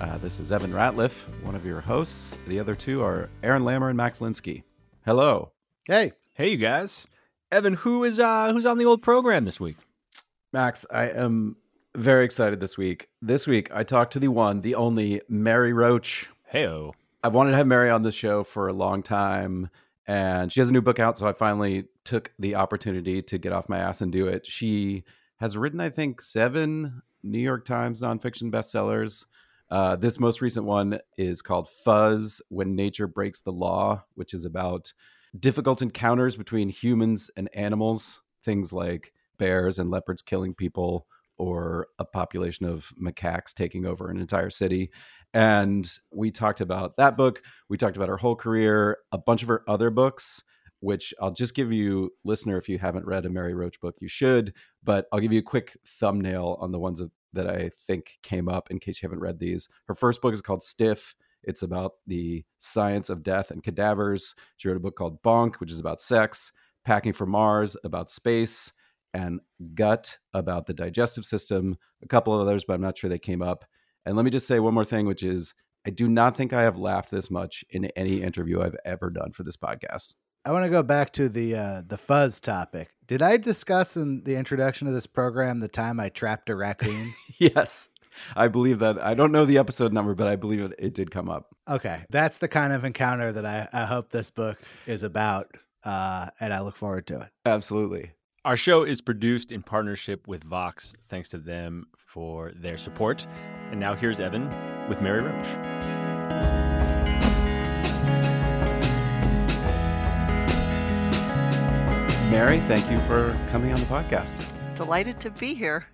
Uh, this is Evan Ratliff, one of your hosts. The other two are Aaron Lammer and Max Linsky. Hello. Hey, Hey, you guys. Evan, who is uh who's on the old program this week? Max, I am very excited this week. This week, I talked to the one, the only Mary Roach. Heyo. I've wanted to have Mary on this show for a long time, and she has a new book out, so I finally took the opportunity to get off my ass and do it. She has written, I think, seven New York Times nonfiction bestsellers. Uh, this most recent one is called Fuzz When Nature Breaks the Law, which is about difficult encounters between humans and animals, things like bears and leopards killing people, or a population of macaques taking over an entire city. And we talked about that book. We talked about her whole career, a bunch of her other books, which I'll just give you, listener, if you haven't read a Mary Roach book, you should. But I'll give you a quick thumbnail on the ones that I think came up in case you haven't read these. Her first book is called Stiff. It's about the science of death and cadavers. She wrote a book called Bonk, which is about sex, Packing for Mars, about space, and Gulp, about the digestive system. A couple of others, but I'm not sure they came up. And let me just say one more thing, which is I do not think I have laughed this much in any interview I've ever done for this podcast. I want to go back to the uh, the fuzz topic. Did I discuss in the introduction of this program the time I trapped a raccoon? yes. I believe that. I don't know the episode number, but I believe it, it did come up. okay, that's the kind of encounter that I, I hope this book is about, uh, and I look forward to it. Absolutely. Our show is produced in partnership with Vox. Thanks to them for their support. And now here's Evan with Mary Roach. Mary, thank you for coming on the podcast. Delighted to be here.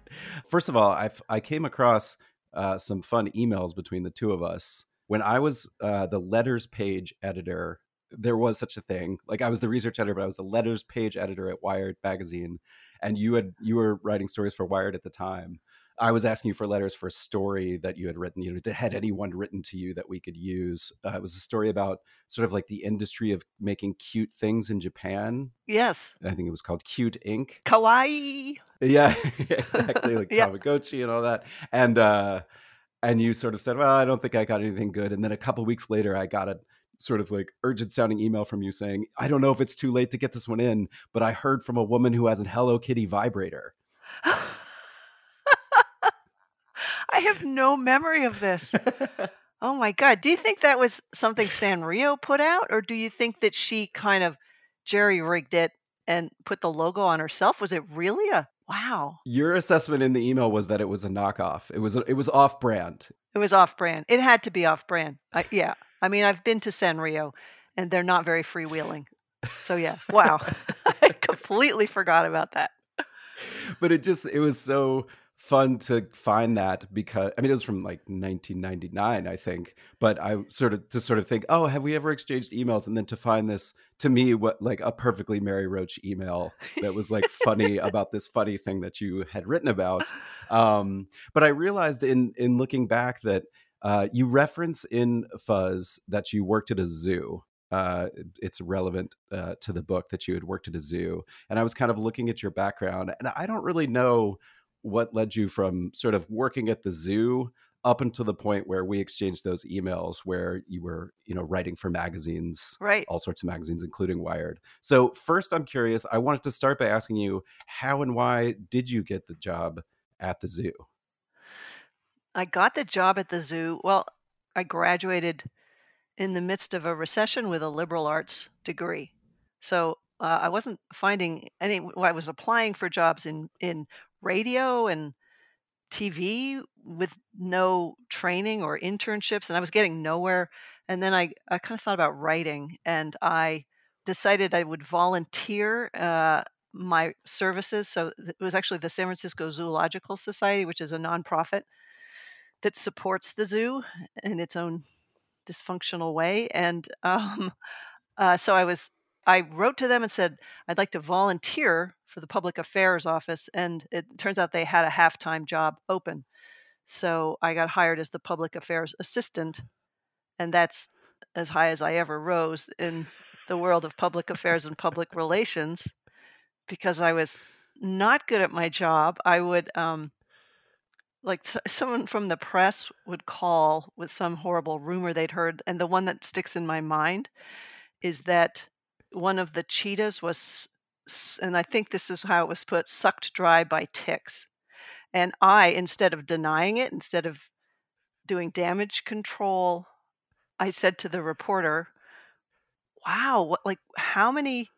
First of all, I I came across uh, some fun emails between the two of us when I was uh, the letters page editor. There was such a thing. Like I was the research editor, but I was the letters page editor at Wired magazine, and you had you were writing stories for Wired at the time. I was asking you for letters for a story that you had written. You know, had anyone written to you that we could use? Uh, it was a story about sort of like the industry of making cute things in Japan. Yes. I think it was called Cute Ink. Kawaii. Yeah, exactly, like Yeah. Tamagotchi and all that. And uh and you sort of said, "Well, I don't think I got anything good." And then a couple weeks later, I got a sort of like urgent sounding email from you saying, "I don't know if it's too late to get this one in, but I heard from a woman who has an Hello Kitty vibrator." I have no memory of this. Oh my God. Do you think that was something Sanrio put out, or do you think that she kind of jerry rigged it and put the logo on herself? Was it really a wow? Your assessment in the email was that it was a knockoff. It was it was off brand. It was off brand. It had to be off brand. I, yeah. I mean, I've been to Sanrio and they're not very freewheeling. So, yeah. Wow. I completely forgot about that. But it just it was so fun to find that because I mean it was from like 1999 I think but I sort of to sort of think oh have we ever exchanged emails? And then to find this to me what like a perfectly Mary Roach email that was like funny about this funny thing that you had written about. Um but I realized in in looking back that uh you reference in Fuzz that you worked at a zoo. Uh, it's relevant uh, to the book that you had worked at a zoo. And I was kind of looking at your background, and I don't really know what led you from sort of working at the zoo up until the point where we exchanged those emails where you were you know writing for magazines Right. all sorts of magazines including wired so first i'm curious i wanted to start by asking you how and why did you get the job at the zoo I got the job at the zoo. Well, I graduated in the midst of a recession with a liberal arts degree. So uh, I wasn't finding any. Well, I was applying for jobs in in radio and TV with no training or internships, and I was getting nowhere. And then I I kind of thought about writing, and I decided I would volunteer uh, my services. So it was actually the San Francisco Zoological Society, which is a nonprofit that supports the zoo in its own dysfunctional way. And um, uh, so I was I wrote to them and said I'd like to volunteer for the public affairs office, and it turns out they had a half time job open. So I got hired as the public affairs assistant, and that's as high as I ever rose in the world of public affairs and public relations because I was not good at my job. I would um, like someone from the press would call with some horrible rumor they'd heard, and the one that sticks in my mind is that one of the cheetahs was, and I think this is how it was put, sucked dry by ticks. And I, instead of denying it, instead of doing damage control, I said to the reporter, "Wow, what like how many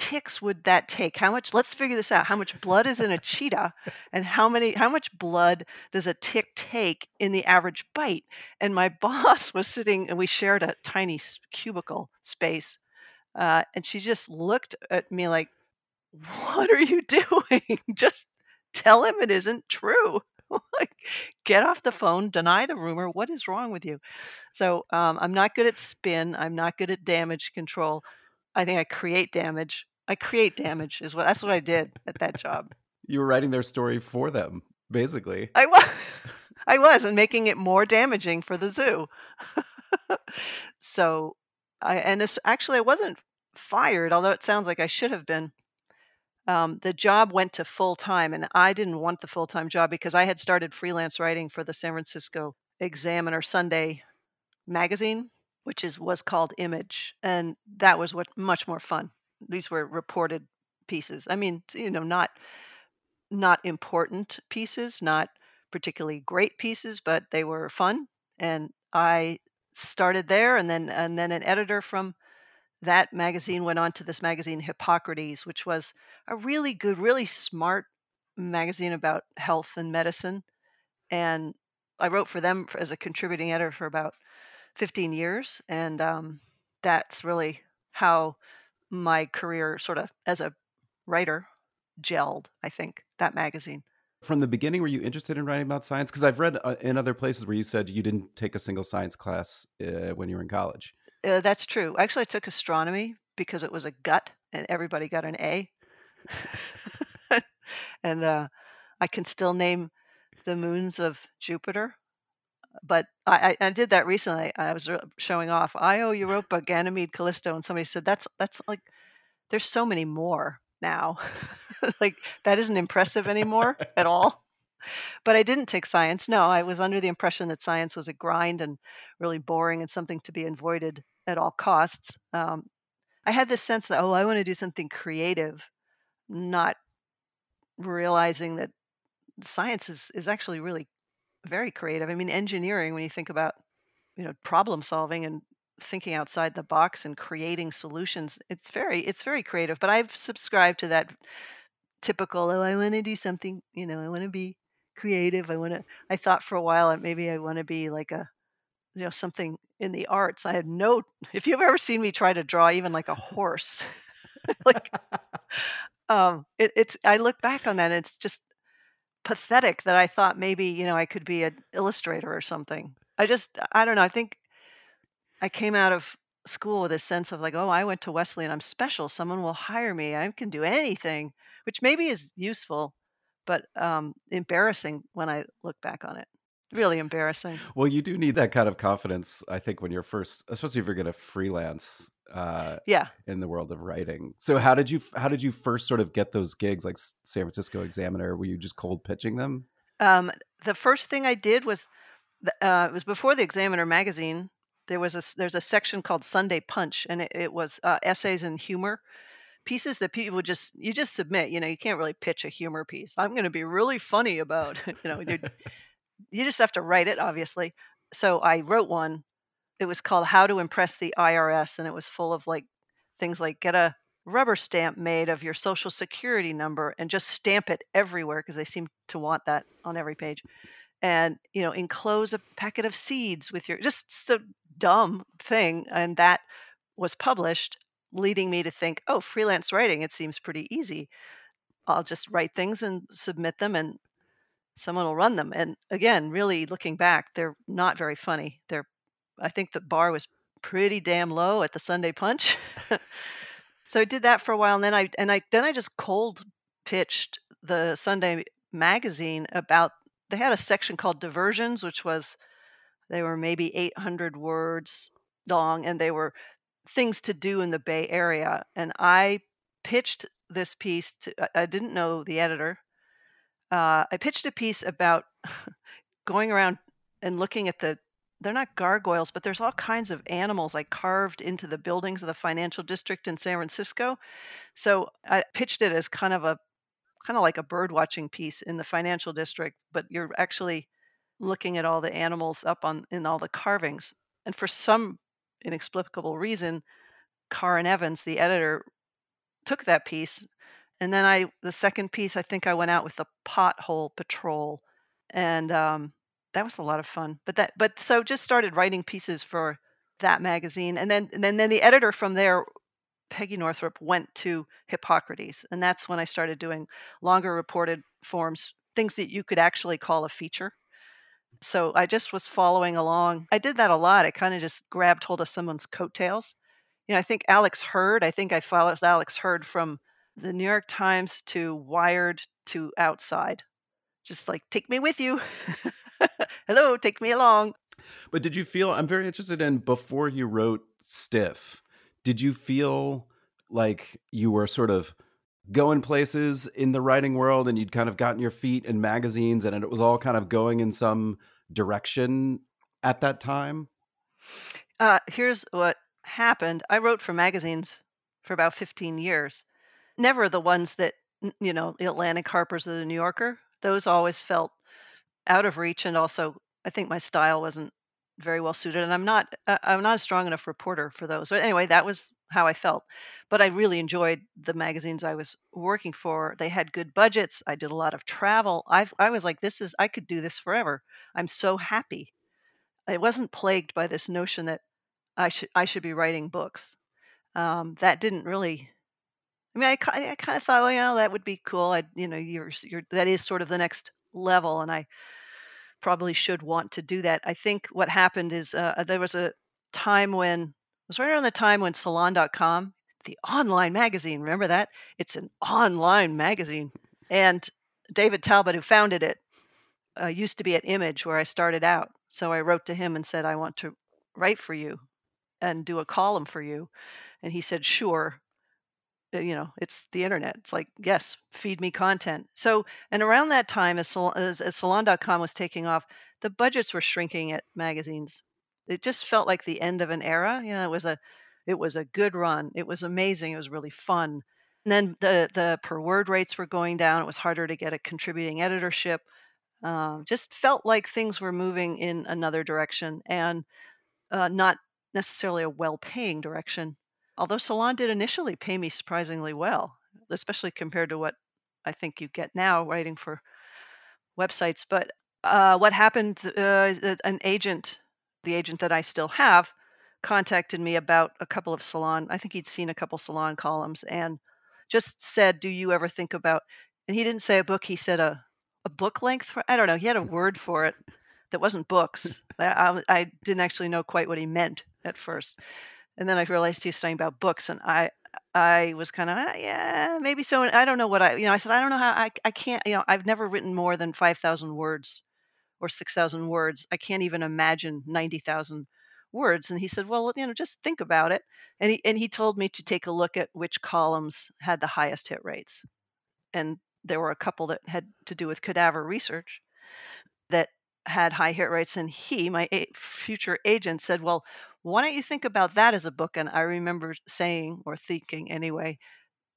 ticks would that take? How much let's figure this out. How much blood is in a cheetah and how many how much blood does a tick take in the average bite? And my boss was sitting and we shared a tiny cubicle space. Uh, and she just looked at me like, "What are you doing? just tell him it isn't true." like, get off the phone, deny the rumor. What is wrong with you? So um, I'm not good at spin. I'm not good at damage control. I think I create damage. I create damage is what that's what I did at that job. You were writing their story for them, basically. I was. I was, and making it more damaging for the zoo. so, I and it's, actually I wasn't fired, although it sounds like I should have been. Um, the job went to full time, and I didn't want the full time job because I had started freelance writing for the San Francisco Examiner Sunday magazine, which is was called Image, and that was what much more fun these were reported pieces. I mean, you know, not not important pieces, not particularly great pieces, but they were fun. And I started there, and then and then an editor from that magazine went on to this magazine Hippocrates, which was a really good, really smart magazine about health and medicine. And I wrote for them as a contributing editor for about 15 years, and um, that's really how my career sort of as a writer gelled, I think, that magazine. From the beginning, were you interested in writing about science? Because I've read uh, in other places where you said you didn't take a single science class uh, when you were in college. Uh, that's true. Actually, I took astronomy because it was a gut and everybody got an A. and uh, I can still name the moons of Jupiter but I, I, did that recently. I was showing off Io, Europa, Ganymede, Callisto, and somebody said that's that's like there's so many more now. like that isn't impressive anymore at all. But I didn't take science. No, I was under the impression that science was a grind and really boring and something to be avoided at all costs. Um, I had this sense that oh, I want to do something creative, not realizing that science is is actually really very creative. I mean, engineering, when you think about, you know, problem solving and thinking outside the box and creating solutions, it's very, it's very creative. But I've subscribed to that typical, oh, I want to do something, you know, I want to be creative. I want to, I thought for a while that maybe I want to be like a, you know, something in the arts. I had no, if you've ever seen me try to draw even like a horse, like, um, it, it's, I look back on that and it's just, pathetic that I thought maybe, you know, I could be an illustrator or something. I just, I don't know. I think I came out of school with a sense of like, oh, I went to Wesleyan and I'm special. Someone will hire me. I can do anything, which maybe is useful, but um, embarrassing when I look back on it. Really embarrassing. Well, you do need that kind of confidence, I think, when you're first, especially if you're going to freelance uh, yeah in the world of writing so how did you how did you first sort of get those gigs like san francisco examiner were you just cold pitching them um, the first thing i did was uh, it was before the examiner magazine there was a there's a section called sunday punch and it, it was uh, essays and humor pieces that people just you just submit you know you can't really pitch a humor piece. I'm going to be really funny about you know you just have to write it obviously. So i wrote one. It was called How to Impress the IRS, and it was full of like things like get a rubber stamp made of your social security number and just stamp it everywhere because they seem to want that on every page. And you know enclose a packet of seeds with your just so dumb thing and that was published leading me to think oh freelance writing it seems pretty easy. I'll just write things and submit them and someone will run them. And again really looking back they're not very funny. They're i think the bar was pretty damn low at the sunday punch. So i did that for a while and then i and i then i just cold pitched the sunday magazine about they had a section called diversions, which was they were maybe 800 words long, and they were things to do in the Bay Area. And I pitched this piece to, I didn't know the editor. Uh, I pitched a piece about going around and looking at the, they're not gargoyles, but there's all kinds of animals like carved into the buildings of the financial district in San Francisco. So I pitched it as kind of a kind of like a bird watching piece in the financial district, but you're actually looking at all the animals up on in all the carvings. And for some inexplicable reason, Karin Evans, the editor, took that piece. And then I, the second piece, I think I went out with the pothole patrol, and um, that was a lot of fun. But that, but so just started writing pieces for that magazine, and then and then then the editor from there Peggy Northrop went to Hippocrates. And that's when I started doing longer reported forms, things that you could actually call a feature. So I just was following along. I did that a lot. I kind of just grabbed hold of someone's coattails. You know, I think Alex Heard, I think I followed Alex Heard from the New York Times to Wired to Outside. Just like, take me with you. Hello, take me along. But did you feel, I'm very interested in before you wrote Stiff, did you feel like you were sort of going places in the writing world and you'd kind of gotten your feet in magazines and it was all kind of going in some direction at that time? Uh, here's what happened I wrote for magazines for about 15 years. Never the ones that, you know, the Atlantic Harper's or the New Yorker. Those always felt out of reach. And also, I think my style wasn't very well suited and i'm not uh, i'm not a strong enough reporter for those anyway that was how i felt but i really enjoyed the magazines i was working for they had good budgets i did a lot of travel i i was like this is i could do this forever i'm so happy. I wasn't plagued by this notion that i should i should be writing books um, that didn't really i mean i, I kind of thought well yeah that would be cool i you know you're, you're that is sort of the next level and i probably should want to do that. I think what happened is uh, uh there was a time when it was right around the time when salon.com, the online magazine, remember that? It's an online magazine. And David Talbot, who founded it, uh, used to be at Image where I started out. So I wrote to him and said, I want to write for you and do a column for you. And he said, sure. Uh, you know it's the internet. It's like yes feed me content. So and around that time as, as, as salon.com was taking off the budgets were shrinking at magazines. It just felt like the end of an era. You know it was a it was a good run. It was amazing. It was really fun. And then the the per word rates were going down. It was harder to get a contributing editorship. Uh, just felt like things were moving in another direction and uh, not necessarily a well-paying direction Although Salon did initially pay me surprisingly well, especially compared to what I think you get now writing for websites. But uh, what happened? Uh, an agent, the agent that I still have, contacted me about a couple of salon. I think he'd seen a couple salon columns and just said, "Do you ever think about?" And he didn't say a book. He said a a book length. I don't know. He had a word for it that wasn't books. I, I, I didn't actually know quite what he meant at first and then I realized he was talking about books, and I I was kind of ah, yeah maybe so. I don't know what I you know I said I don't know how I I can't you know I've never written more than five thousand words or six thousand words. I can't even imagine ninety thousand words. And he said, well you know just think about it. And he and he told me to take a look at which columns had the highest hit rates, and there were a couple that had to do with cadaver research that had high hit rates and he my a- future agent said well why don't you think about that as a book? And I remember saying, or thinking anyway,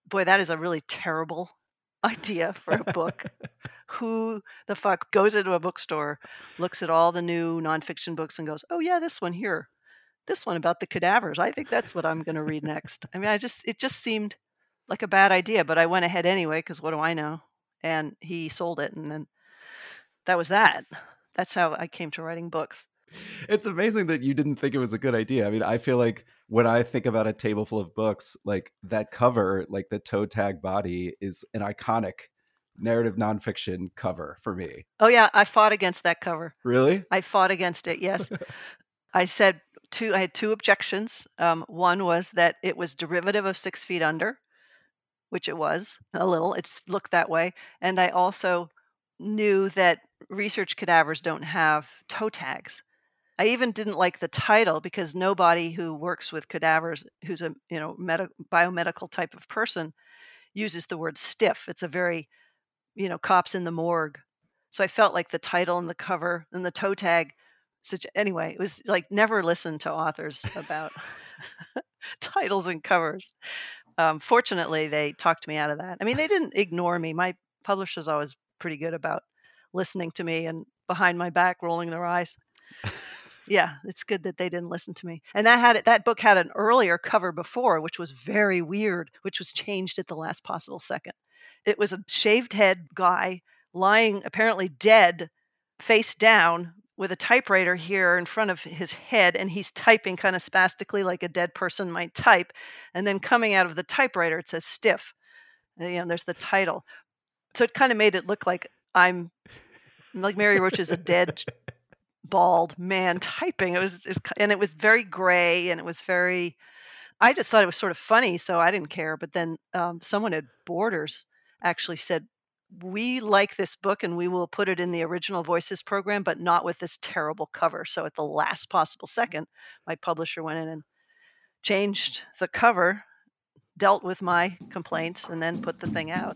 boy, that is a really terrible idea for a book. Who the fuck goes into a bookstore, looks at all the new nonfiction books, and goes, oh, yeah, this one here, this one about the cadavers. I think that's what I'm going to read next. I mean, I just, it just seemed like a bad idea, but I went ahead anyway because what do I know? And he sold it, and then that was that. That's how I came to writing books. It's amazing that you didn't think it was a good idea. I mean, I feel like when I think about a table full of books, like that cover, like the toe tag body, is an iconic narrative nonfiction cover for me. Oh yeah, I fought against that cover. Really? I fought against it. Yes, I said two. I had two objections. Um, one was that it was derivative of Six Feet Under, which it was a little. It looked that way, and I also knew that research cadavers don't have toe tags. I even didn't like the title because nobody who works with cadavers, who's a you know med- biomedical type of person, uses the word stiff. It's a very you know cops in the morgue. So I felt like the title and the cover and the toe tag. Such anyway, it was like never listen to authors about titles and covers. Um, fortunately, they talked me out of that. I mean, they didn't ignore me. My publisher's always pretty good about listening to me and behind my back rolling their eyes yeah, it's good that they didn't listen to me. And that had it, that book had an earlier cover before, which was very weird, which was changed at the last possible second. It was a shaved head guy lying apparently dead, face down, with a typewriter here in front of his head, and he's typing kind of spastically like a dead person might type. And then coming out of the typewriter, it says stiff. And, you know, there's the title. So it kind of made it look like I'm like Mary Roach is a dead bald man typing. It was, it was, and it was very gray and it was very. I just thought it was sort of funny, so I didn't care. But then um, someone at Borders actually said, "We like this book and we will put it in the original Voices program, but not with this terrible cover." So at the last possible second, my publisher went in and changed the cover, dealt with my complaints, and then put the thing out.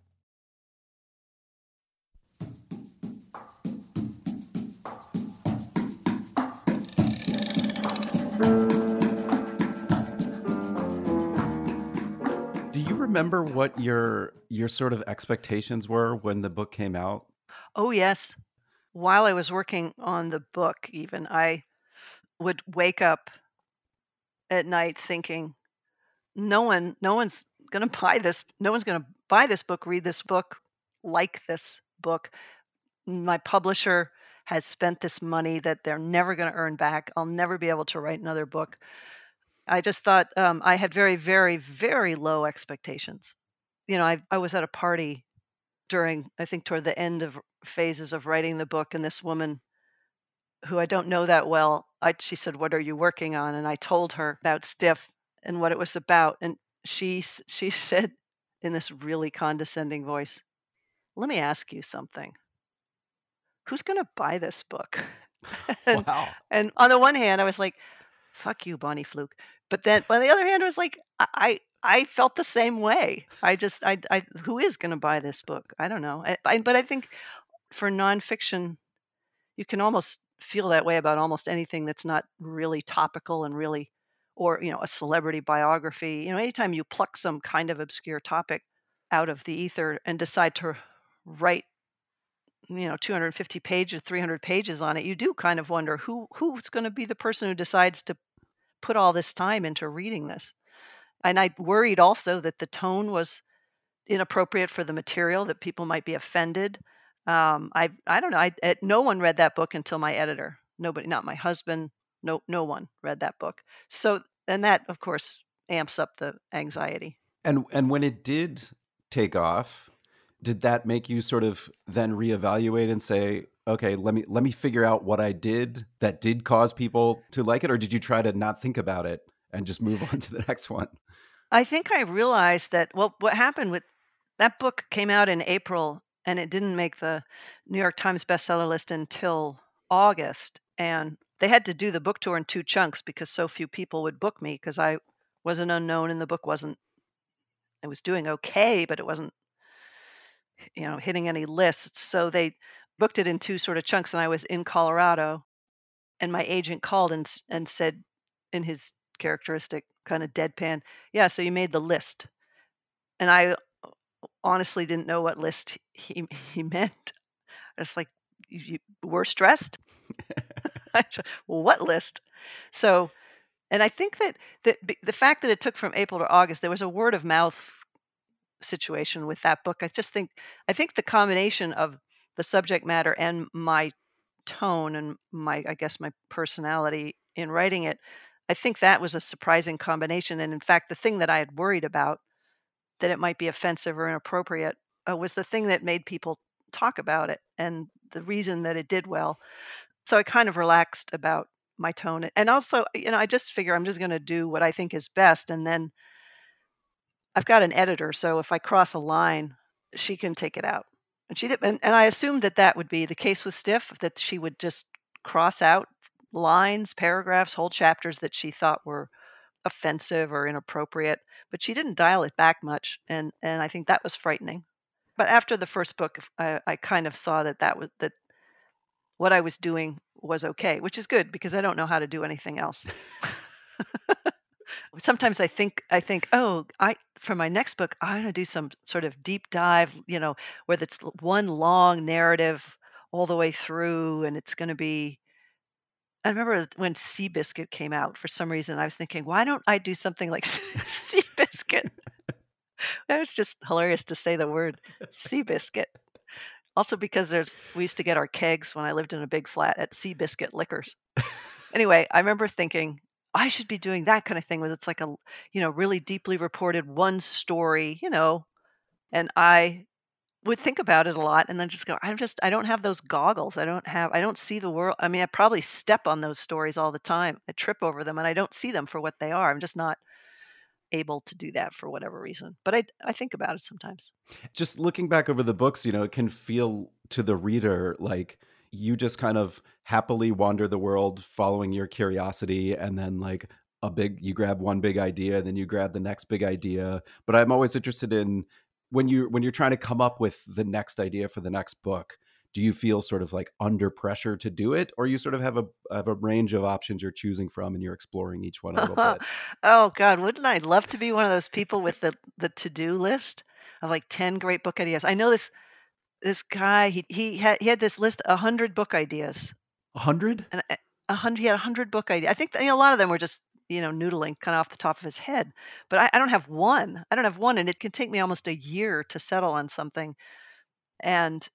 Do you remember what your your sort of expectations were when the book came out? Oh, yes. While I was working on the book, even, I would wake up at night thinking, no one, no one's going to buy this. No one's going to buy this book, read this book, like this book. My publisher has spent this money that they're never going to earn back. I'll never be able to write another book. I just thought um, I had very, very, very low expectations. You know, I, I was at a party during, I think, toward the end of phases of writing the book, and this woman who I don't know that well, I, she said, "What are you working on?" And I told her about Stiff and what it was about, and she she said in this really condescending voice, "Let me ask you something. Who's going to buy this book?" and, Wow. and on the one hand, I was like, "Fuck you, Bonnie Fluke," but then on the other hand, I was like, I I, I felt the same way. I just I, I who is going to buy this book? I don't know. I, I, but I think for nonfiction, you can almost feel that way about almost anything that's not really topical and really or you know a celebrity biography you know anytime you pluck some kind of obscure topic out of the ether and decide to write you know 250 pages 300 pages on it you do kind of wonder who who's going to be the person who decides to put all this time into reading this. And i worried also that the tone was inappropriate for the material that people might be offended. Um, i i don't know I, no one read that book until my editor. Nobody not my husband no no one read that book. So and that of course amps up the anxiety. And and when it did take off did that make you sort of then reevaluate and say okay let me let me figure out what i did that did cause people to like it or did you try to not think about it and just move on to the next one? I think i realized that well what happened with that book came out in april and it didn't make the new york times bestseller list until august. And they had to do the book tour in two chunks because so few people would book me because i was an unknown and the book wasn't it was doing okay but it wasn't you know hitting any lists so they booked it in two sort of chunks and i was in colorado and my agent called and and said in his characteristic kind of deadpan yeah so you made the list. And i honestly didn't know what list he he meant. It's like you, you were stressed? Well, what list? So and i think that that the fact that it took from april to august there was a word of mouth situation with that book. I just think I think the combination of the subject matter and my tone and my I guess my personality in writing it, I think that was a surprising combination. And in fact, the thing that I had worried about that it might be offensive or inappropriate uh, was the thing that made people talk about it and the reason that it did well. So I kind of relaxed about my tone and also you know I just figure I'm just going to do what I think is best and then I've got an editor, so if I cross a line, she can take it out. And she did, and, and I assumed that that would be the case with Stiff, that she would just cross out lines, paragraphs, whole chapters that she thought were offensive or inappropriate, but she didn't dial it back much, and and I think that was frightening. But after the first book, I, I kind of saw that that was that what I was doing was okay, which is good because I don't know how to do anything else. sometimes I think I think, oh, I for my next book, I want to do some sort of deep dive, you know, where it's one long narrative all the way through, and it's going to be. I remember when Seabiscuit came out. For some reason, I was thinking, why don't I do something like Seabiscuit? that was just hilarious to say the word Seabiscuit. Also, because there's we used to get our kegs when I lived in a big flat at Seabiscuit Liquors. anyway, I remember thinking, I should be doing that kind of thing where it's like a, you know, really deeply reported one story, you know, and I would think about it a lot and then just go, I'm just, I don't have those goggles. I don't have, I don't see the world. I mean, I probably step on those stories all the time. I trip over them and I don't see them for what they are. I'm just not able to do that for whatever reason. But I, I think about it sometimes. Just looking back over the books, you know, it can feel to the reader like, you just kind of happily wander the world following your curiosity and then like a big you grab one big idea and then you grab the next big idea. But i'm always interested in when you when you're trying to come up with the next idea for the next book do you feel sort of like under pressure to do it? Or you sort of have a have a range of options you're choosing from and you're exploring each one a little bit? Oh god wouldn't i love to be one of those people with the the to-do list of like 10 great book ideas? I know this this guy he he had he had this list a hundred book ideas. A hundred? And eh, a hundred he had a hundred book ideas. I think you know, a lot of them were just you know noodling kind of off the top of his head. But I, I don't have one. I don't have one, and it can take me almost a year to settle on something. And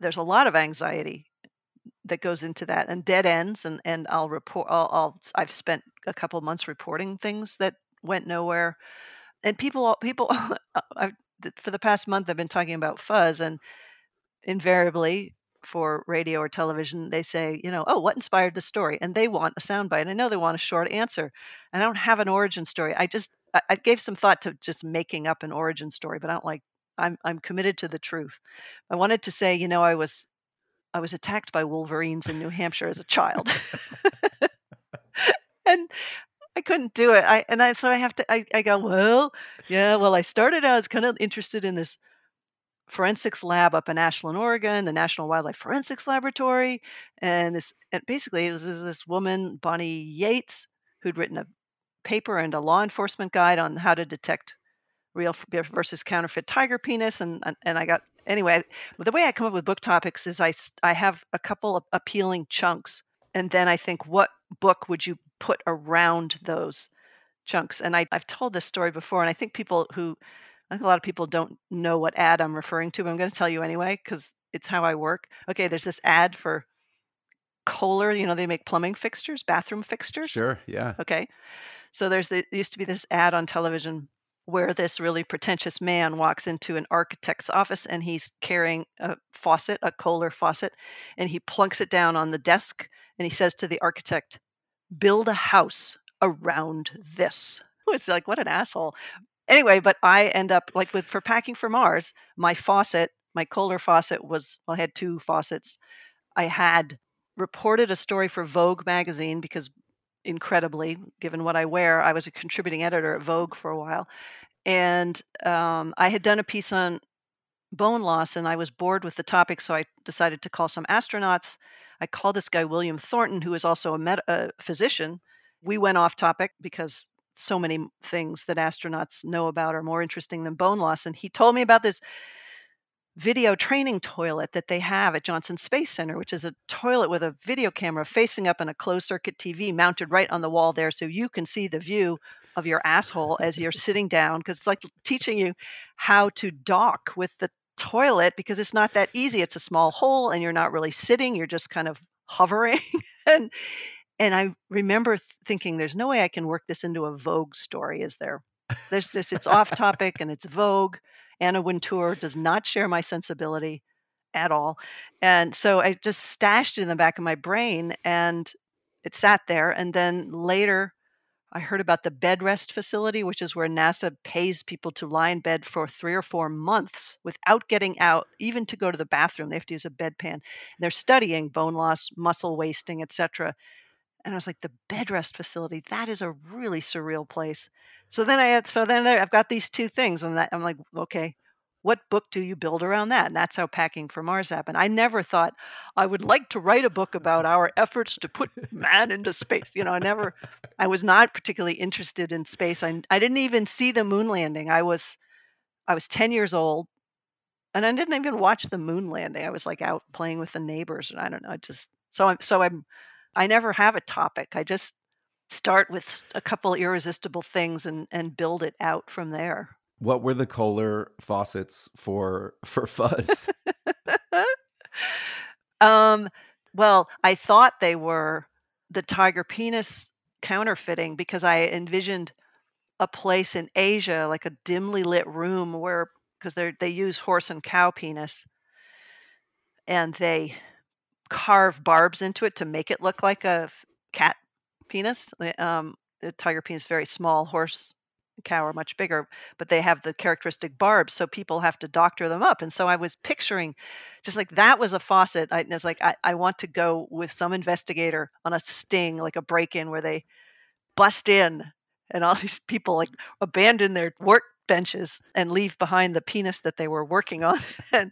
there's a lot of anxiety that goes into that and dead ends and and I'll report I'll, I'll I've spent a couple months reporting things that went nowhere and people people I've, for the past month I've been talking about fuzz and invariably for radio or television, they say, you know, oh, what inspired the story? And they want a soundbite. I know they want a short answer. And I don't have an origin story. I just I, gave some thought to just making up an origin story, but I don't like I'm I'm committed to the truth. I wanted to say, you know, I was I was attacked by wolverines in New Hampshire as a child. and I couldn't do it. I and I so I have to I, I go, well, yeah, well, I started out as kind of interested in this forensics lab up in Ashland, Oregon, the National Wildlife Forensics Laboratory, and this and basically it was this woman, Bonnie Yates, who'd written a paper and a law enforcement guide on how to detect real versus counterfeit tiger penis, and and I got anyway, the way I come up with book topics is I I have a couple of appealing chunks, and then I think what book would you put around those chunks? And I, I've told this story before, and I think people who I think a lot of people don't know what ad I'm referring to, but I'm going to tell you anyway because it's how I work. Okay, there's this ad for Kohler. You know, they make plumbing fixtures, bathroom fixtures. Sure. Yeah. Okay. So there's the, there used to be this ad on television where this really pretentious man walks into an architect's office and he's carrying a faucet, a Kohler faucet, and he plunks it down on the desk and he says to the architect, Build a house around this. It's like, what an asshole. Anyway, but I end up like with for packing for Mars, my faucet, my Kohler faucet was, well, I had two faucets. I had reported a story for Vogue magazine because incredibly, given what I wear. I was a contributing editor at Vogue for a while. And um, I had done a piece on bone loss and I was bored with the topic, so I decided to call some astronauts. I called this guy, William Thornton, who is also a, med- a physician. We went off topic because so many things that astronauts know about are more interesting than bone loss. And he told me about this video training toilet that they have at Johnson Space Center, which is a toilet with a video camera facing up and a closed circuit TV mounted right on the wall there so you can see the view of your asshole as you're sitting down because it's like teaching you how to dock with the toilet because it's not that easy. It's a small hole and you're not really sitting, you're just kind of hovering and and I remember thinking there's no way I can work this into a Vogue story, is there? There's just it's off topic and it's Vogue Anna Wintour does not share my sensibility at all. And so I just stashed it in the back of my brain and it sat there. And then later, I heard about the bed rest facility, which is where NASA pays people to lie in bed for three or four months without getting out, even to go to the bathroom. They have to use a bedpan. They're studying bone loss, muscle wasting, etc. And I was like, the bed rest facility, that is a really surreal place. So then I had, so then I've got these two things, and that, I'm like, okay, what book do you build around that? And that's how Packing for Mars happened. I never thought I would like to write a book about our efforts to put man into space. You know, I never, I was not particularly interested in space. I, I didn't even see the moon landing. I was, I was 10 years old and I didn't even watch the moon landing. I was like out playing with the neighbors and I don't know, I just, so I'm, so I'm, I never have a topic. I just start with a couple irresistible things and and build it out from there. What were the Kohler faucets for for fuzz? um, well, I thought they were the tiger penis counterfeiting because I envisioned a place in Asia, like a dimly lit room where because they they use horse and cow penis, and they carve barbs into it to make it look like a cat penis. Um, the tiger penis is very small. Horse cow are much bigger, but they have the characteristic barbs, so people have to doctor them up. And so I was picturing, just like that was a faucet. I was like, I, I want to go with some investigator on a sting, like a break-in, where they bust in, and all these people like abandon their work benches and leave behind the penis that they were working on. and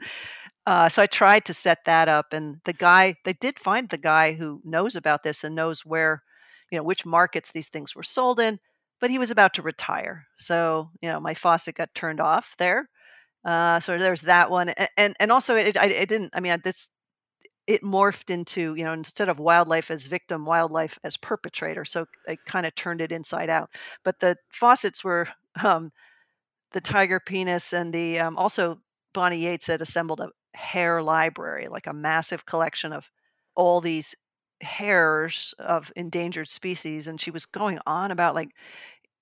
uh, so I tried to set that up, and the guy they did find the guy who knows about this and knows where you know which markets these things were sold in but he was about to retire. So you know my faucet got turned off there. Uh, so there's that one and and, and also it, I, it didn't i mean this it morphed into you know instead of wildlife as victim wildlife as perpetrator so i kind of turned it inside out. But the faucets were um, the tiger penis and the um, also bonnie yates had assembled a hair library like a massive collection of all these hairs of endangered species and she was going on about like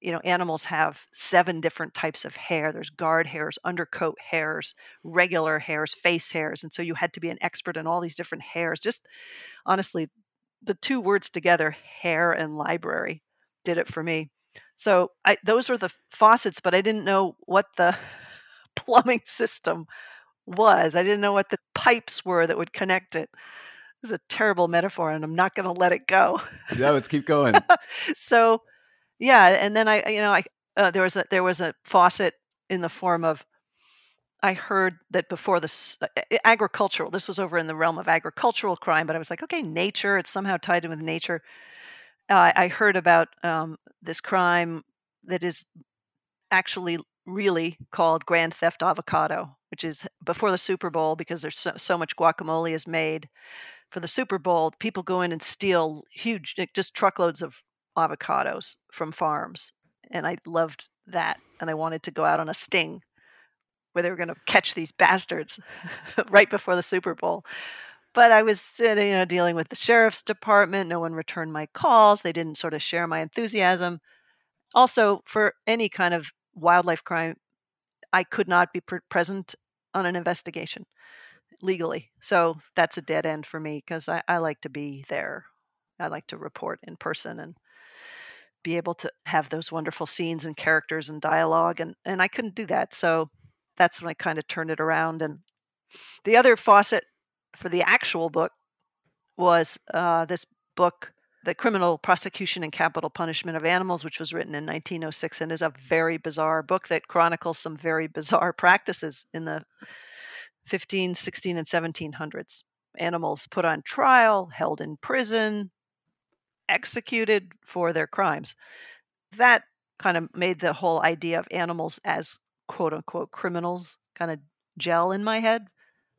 you know animals have seven different types of hair. There's guard hairs undercoat hairs regular hairs face hairs and so you had to be an expert in all these different hairs. Just honestly the two words together hair and library did it for me. So I, those were the faucets but i didn't know what the plumbing system was i didn't know what the pipes were that would connect it. it is a terrible metaphor and I'm not going to let it go. no, let's keep going. so, yeah, and then I, you know, I uh, there was a there was a faucet in the form of. I heard that before this uh, agricultural. This was over in the realm of agricultural crime, but I was like, okay, nature. It's somehow tied in with nature. Uh, I heard about um, this crime that is actually really called grand theft avocado, which is before the Super Bowl because there's so, so much guacamole is made for the Super Bowl. People go in and steal huge, just truckloads of avocados from farms, and I loved that, and I wanted to go out on a sting where they were going to catch these bastards right before the Super Bowl. But I was uh, you know dealing with the sheriff's department. No one returned my calls. They didn't sort of share my enthusiasm. Also, for any kind of wildlife crime, I could not be pre- present on an investigation legally. So that's a dead end for me because I, I like to be there. I like to report in person and be able to have those wonderful scenes and characters and dialogue and and I couldn't do that. So that's when I kind of turned it around and the other faucet for the actual book was uh, this book the criminal prosecution and capital punishment of animals which was written in 1906 and is a very bizarre book that chronicles some very bizarre practices in the 15 16 and 1700s animals put on trial held in prison executed for their crimes. That kind of made the whole idea of animals as quote unquote criminals kind of gel in my head.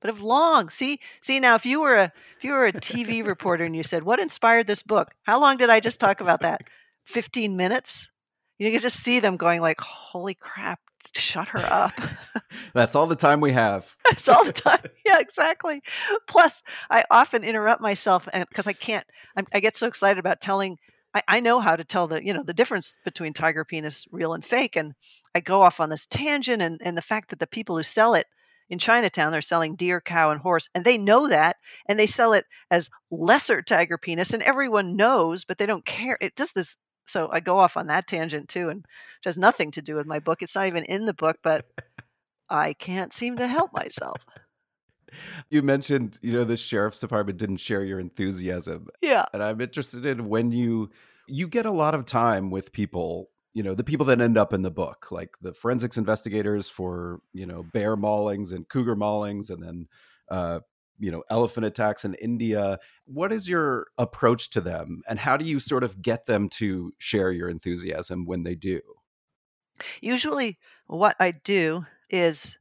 But have long see see now if you were a if you were a TV reporter and you said what inspired this book, how long did I just talk about that? Fifteen minutes. You can just see them going like, "Holy crap! shut her up. That's all the time we have. That's all the time. Yeah, exactly. Plus, I often interrupt myself and because I can't. I'm, i get so excited about telling. I, I, know how to tell the you know the difference between tiger penis real and fake, and I go off on this tangent, and and the fact that the people who sell it in Chinatown they're selling deer, cow, and horse, and they know that, and they sell it as lesser tiger penis, and everyone knows, but they don't care. It does this so I go off on that tangent too, and it has nothing to do with my book. It's not even in the book, but I can't seem to help myself. You mentioned, you know, the sheriff's department didn't share your enthusiasm. Yeah. And I'm interested in when you you get a lot of time with people, you know, the people that end up in the book, like the forensics investigators for, you know, bear maulings and cougar maulings and then uh, you know elephant attacks in India. What is your approach to them, and how do you sort of get them to share your enthusiasm when they do? Usually, what I do is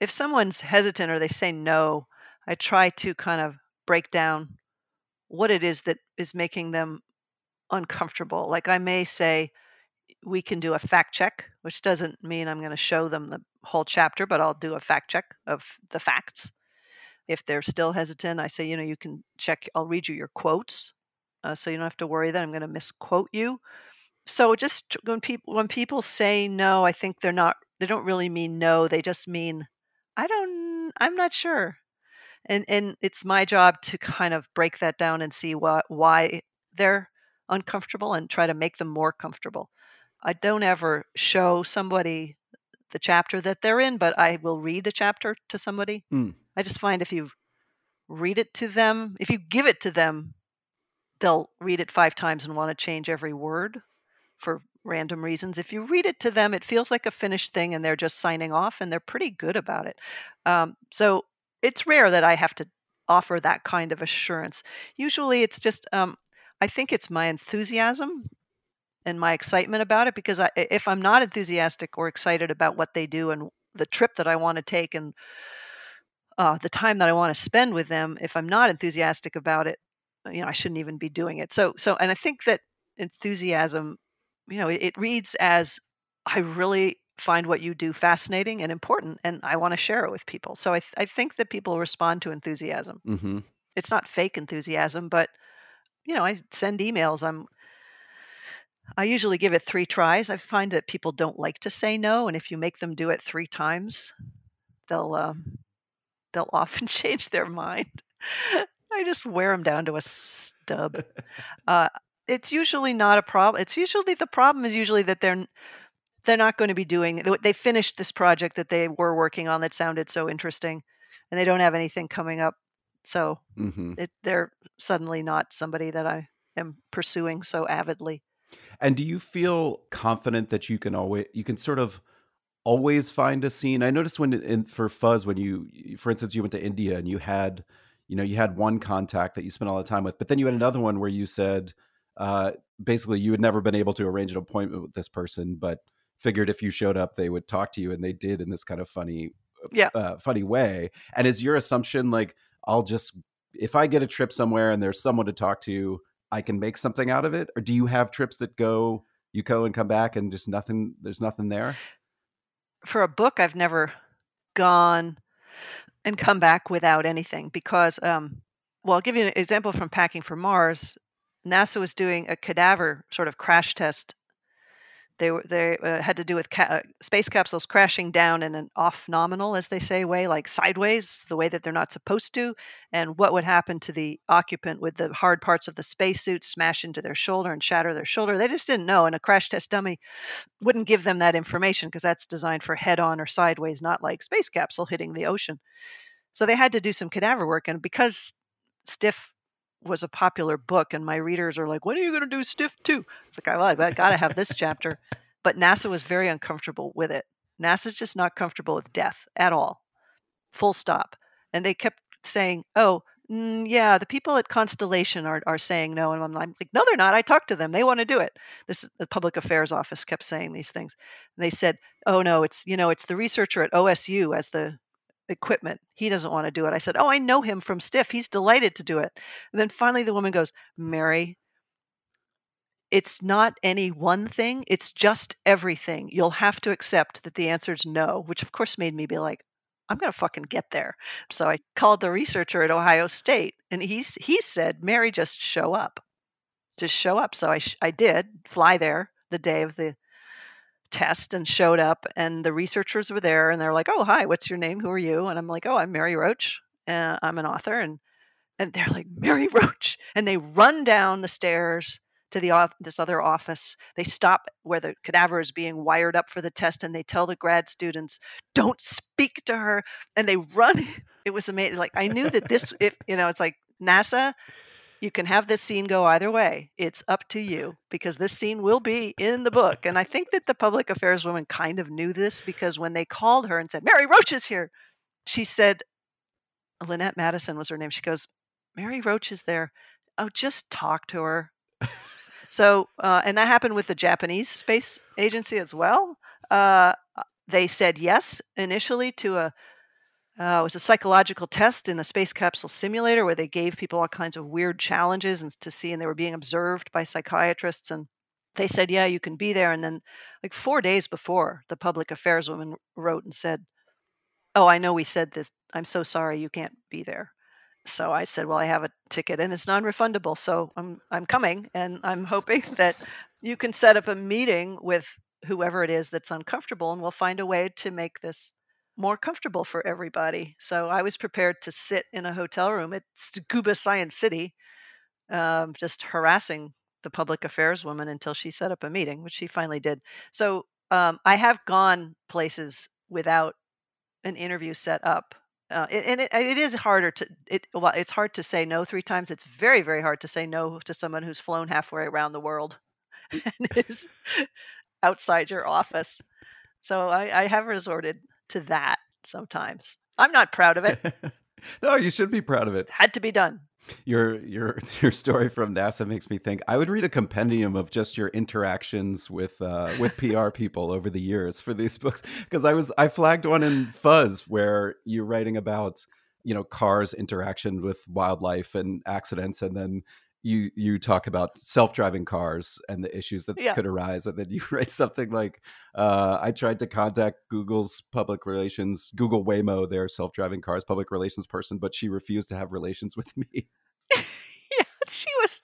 if someone's hesitant or they say no, I try to kind of break down what it is that is making them uncomfortable. Like I may say, we can do a fact check, which doesn't mean I'm going to show them the whole chapter, but I'll do a fact check of the facts. If they're still hesitant, I say, you know, you can check, I'll read you your quotes. Uh, so you don't have to worry that I'm going to misquote you. So just when people when people say no, I think they're not they don't really mean no. They just mean I don't I'm not sure. And and it's my job to kind of break that down and see what why they're uncomfortable and try to make them more comfortable. I don't ever show somebody the chapter that they're in, but I will read a chapter to somebody. Mm. I just find if you read it to them, if you give it to them, they'll read it five times and want to change every word for random reasons. If you read it to them, it feels like a finished thing and they're just signing off and they're pretty good about it. Um, so it's rare that I have to offer that kind of assurance. Usually it's just, um, I think it's my enthusiasm and my excitement about it because I, if I'm not enthusiastic or excited about what they do and the trip that I want to take and uh, the time that I want to spend with them, if I'm not enthusiastic about it, you know, I shouldn't even be doing it. So, so, and I think that enthusiasm, you know, it, it reads as I really find what you do fascinating and important, and I want to share it with people. So I, th- I think that people respond to enthusiasm. Mm-hmm. It's not fake enthusiasm, but you know, I send emails. I'm I usually give it three tries. I find that people don't like to say no, and if you make them do it three times, they'll uh, they'll often change their mind. I just wear them down to a stub. Uh, it's usually not a problem. It's usually the problem is usually that they're they're not going to be doing. They finished this project that they were working on that sounded so interesting, and they don't have anything coming up. So mm-hmm. it, they're suddenly not somebody that I am pursuing so avidly. And do you feel confident that you can always you can sort of always find a scene? I noticed when in, for Fuzz when you for instance you went to India and you had you know you had one contact that you spent all the time with, but then you had another one where you said uh, basically you had never been able to arrange an appointment with this person, but figured if you showed up they would talk to you and they did in this kind of funny Yeah. uh, funny way. And is your assumption like I'll just if I get a trip somewhere and there's someone to talk to, I can make something out of it? Or do you have trips that go you go and come back and just nothing there's nothing there? For a book, I've never gone and come back without anything because um well, I'll give you an example from Packing for Mars. NASA was doing a cadaver sort of crash test. They were they uh, had to do with ca- uh, space capsules crashing down in an off nominal, as they say, way like sideways, the way that they're not supposed to, and what would happen to the occupant with the hard parts of the spacesuit smash into their shoulder and shatter their shoulder. They just didn't know, and a crash test dummy wouldn't give them that information because that's designed for head on or sideways, not like space capsule hitting the ocean. So they had to do some cadaver work, and because Stiff was a popular book, and my readers are like, "When are you going to do Stiff too?" It's like, "Well, I got to have this chapter," but NASA was very uncomfortable with it. NASA's just not comfortable with death at all, full stop. And they kept saying, "Oh, mm, yeah, the people at Constellation are are saying no," and I'm like, "No, they're not. I talked to them. They want to do it." This is the Public Affairs Office kept saying these things. And they said, "Oh no, it's you know, it's the researcher at OSU as the equipment. He doesn't want to do it. I said, Oh, I know him from Stiff. He's delighted to do it. And then finally the woman goes, Mary, it's not any one thing, it's just everything. You'll have to accept that the answer is no, which of course made me be like, I'm going to fucking get there. So I called the researcher at Ohio State and he's, he said, Mary, just show up. Just show up. So I, sh- I did fly there the day of the test and showed up and the researchers were there and they're like oh hi what's your name? Who are you? And i'm like oh i'm mary roach uh, i'm an author and and they're like mary roach and they run down the stairs to the this other office. They stop where the cadaver is being wired up for the test and they tell the grad students don't speak to her and they run it was amazing like i knew that this if you know it's like nasa you can have this scene go either way. It's up to you because this scene will be in the book. And I think that the public affairs woman kind of knew this because when they called her and said, Mary Roach is here, she said, Lynette Madison was her name. She goes, Mary Roach is there. Oh, just talk to her. so, uh, and that happened with the Japanese space agency as well. Uh, they said yes initially to a uh, it was a psychological test in a space capsule simulator where they gave people all kinds of weird challenges and to see, and they were being observed by psychiatrists. And they said, "Yeah, you can be there." And then, like four days before, the public affairs woman wrote and said, "Oh, I know we said this. I'm so sorry you can't be there." So I said, "Well, I have a ticket and it's non-refundable, so I'm I'm coming, and I'm hoping that you can set up a meeting with whoever it is that's uncomfortable, and we'll find a way to make this." More comfortable for everybody. So I was prepared to sit in a hotel room at Tsukuba Science City, um, just harassing the public affairs woman until she set up a meeting, which she finally did. So um, I have gone places without an interview set up. Uh, and it, it is harder to it. Well, it's hard to say no three times. It's very, very hard to say no to someone who's flown halfway around the world and is outside your office. So I, I have resorted to that sometimes. I'm not proud of it. no, you should be proud of it. Had to be done. Your your your story from NASA makes me think I would read a compendium of just your interactions with uh, with PR people over the years for these books because I was I flagged one in Fuzz where you're writing about you know cars interaction with wildlife and accidents and then you you talk about self-driving cars and the issues that yeah. could arise and then you write something like uh, i tried to contact google's public relations google waymo their self-driving cars public relations person but she refused to have relations with me. Yeah she was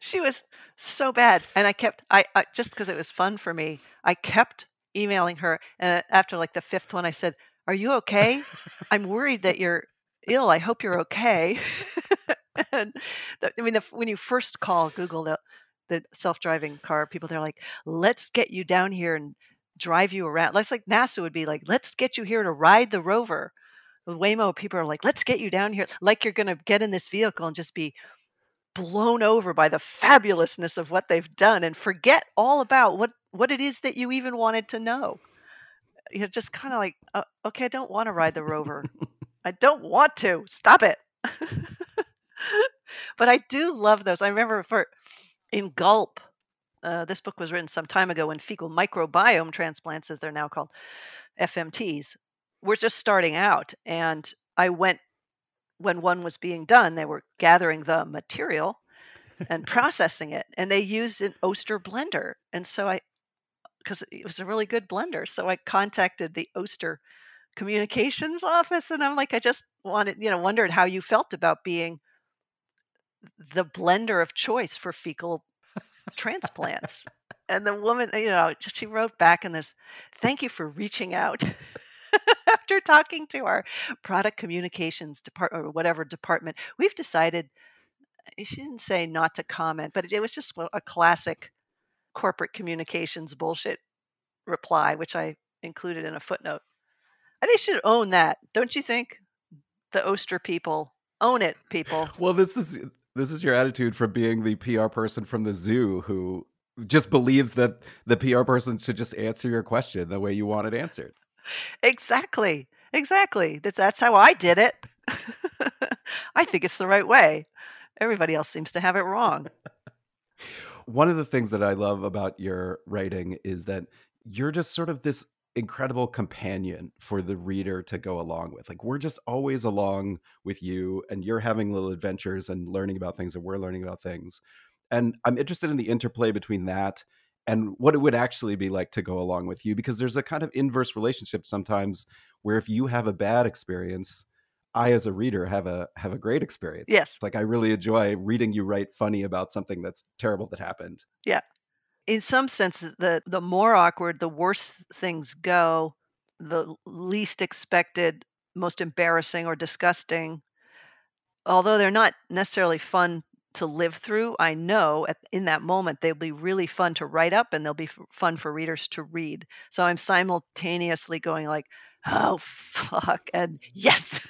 she was so bad and i kept i, I just because it was fun for me i kept emailing her and after like the fifth one i said are you okay? I'm worried that you're ill i hope you're okay and the, I mean, the, when you first call Google the the self driving car, people they're like, "Let's get you down here and drive you around." That's like NASA would be like, "Let's get you here to ride the rover." With Waymo, people are like, "Let's get you down here," like you're going to get in this vehicle and just be blown over by the fabulousness of what they've done and forget all about what what it is that you even wanted to know. You're just kind of like, oh, "Okay, I don't want to ride the rover. I don't want to. Stop it." but I do love those. I remember for in Gulp, uh, this book was written some time ago when fecal microbiome transplants, as they're now called, FMTs, were just starting out. And I went when one was being done, they were gathering the material and processing it. And they used an Oster blender. And so I, because it was a really good blender. So I contacted the Oster communications office and I'm like, I just wanted, you know, wondered how you felt about being the blender of choice for fecal transplants. And the woman, you know, she wrote back in this, thank you for reaching out. After talking to our product communications department or whatever department, we've decided eh, she didn't say not to comment, but it was just a classic corporate communications bullshit reply, which I included in a footnote. And they should own that, don't you think? The Oster people own it, people. Well, this is this is your attitude from being the PR person from the zoo who just believes that the PR person should just answer your question the way you want it answered. Exactly. Exactly. That's, that's how I did it. I think it's the right way. Everybody else seems to have it wrong. One of the things that I love about your writing is that you're just sort of this incredible companion for the reader to go along with. Like we're just always along with you and you're having little adventures and learning about things and we're learning about things. And I'm interested in the interplay between that and what it would actually be like to go along with you because there's a kind of inverse relationship sometimes where if you have a bad experience, I as a reader have a have a great experience. Yes. Like I really enjoy reading you write funny about something that's terrible that happened. Yeah in some sense, the the more awkward, the worse things go, the least expected, most embarrassing or disgusting. Although they're not necessarily fun to live through, I know at, in that moment they'll be really fun to write up and they'll be f- fun for readers to read. So I'm simultaneously going like, "Oh fuck," and "Yes."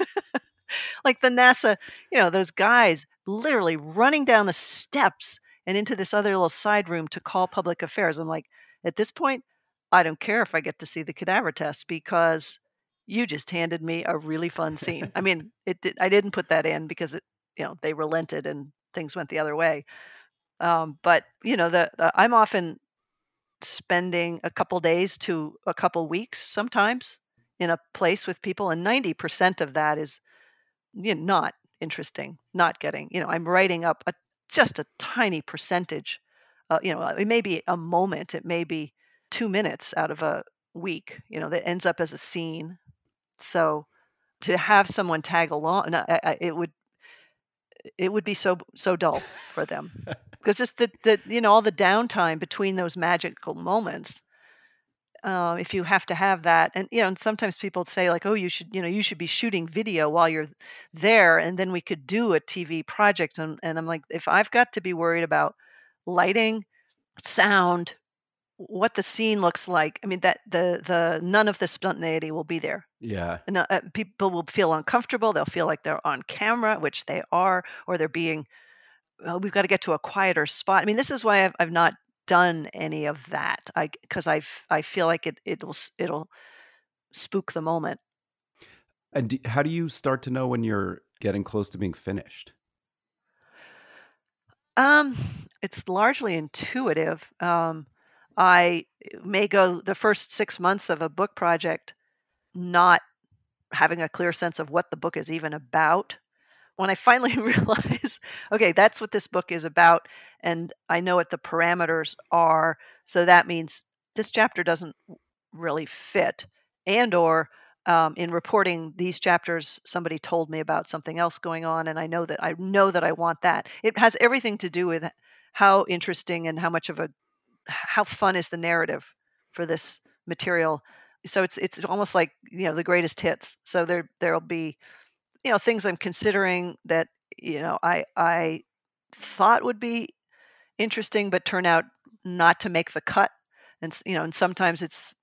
like the NASA, you know, those guys literally running down the steps and into this other little side room to call public affairs. I'm like, at this point, I don't care if I get to see the cadaver test because you just handed me a really fun scene. I mean, it did, I didn't put that in because it, you know, they relented and things went the other way. Um, but you know, the, the I'm often spending a couple days to a couple weeks sometimes in a place with people, and ninety percent of that is you know, not interesting, not getting. You know, I'm writing up a just a tiny percentage. Uh, you know, it may be a moment, it may be two minutes out of a week, you know, that ends up as a scene. So to have someone tag along, it would it would be so so dull for them because just the, the you know all the downtime between those magical moments uh, if you have to have that and you know and sometimes people say like oh you should you know you should be shooting video while you're there and then we could do a tv project and, and i'm like if i've got to be worried about lighting sound what the scene looks like i mean that the the none of the spontaneity will be there. Yeah. And uh, people will feel uncomfortable they'll feel like they're on camera which they are or they're being oh, we've got to get to a quieter spot. I mean this is why i've, I've not done any of that. I because I I feel like it it'll it'll spook the moment. And do, how do you start to know when you're getting close to being finished? Um, it's largely intuitive. Um, I may go the first six months of a book project not having a clear sense of what the book is even about when I finally realize, okay, that's what this book is about, and I know what the parameters are, so that means this chapter doesn't really fit, and or um, in reporting these chapters, somebody told me about something else going on, and I know that I know that I want that. It has everything to do with how interesting and how much of a how fun is the narrative for this material. So it's it's almost like you know the greatest hits. So there there'll be you know things I'm considering that you know I I thought would be interesting, but turn out not to make the cut. And you know, and sometimes it's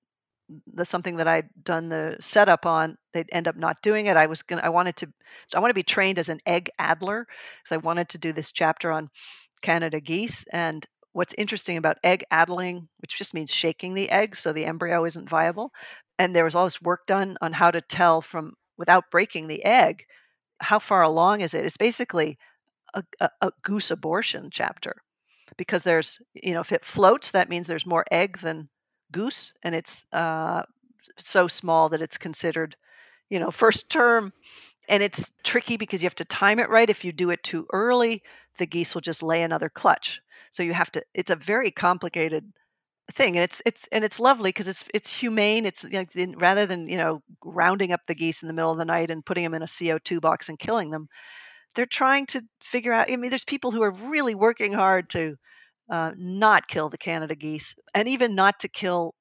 the something that I'd done the setup on, they'd end up not doing it. I was gonna, I wanted to, I want to be trained as an egg addler because I wanted to do this chapter on Canada geese. And what's interesting about egg addling, which just means shaking the egg so the embryo isn't viable, and there was all this work done on how to tell from without breaking the egg, how far along is it? It's basically a, a, a, goose abortion chapter because there's, you know, if it floats, that means there's more egg than goose, and it's uh, so small that it's considered you know, first term. And it's tricky because you have to time it right. If you do it too early, the geese will just lay another clutch. So you have to, it's a very complicated thing and it's it's and it's lovely because it's it's humane it's like rather than you know rounding up the geese in the middle of the night and putting them in a co2 box and killing them they're trying to figure out i mean there's people who are really working hard to uh, not kill the canada geese and even not to kill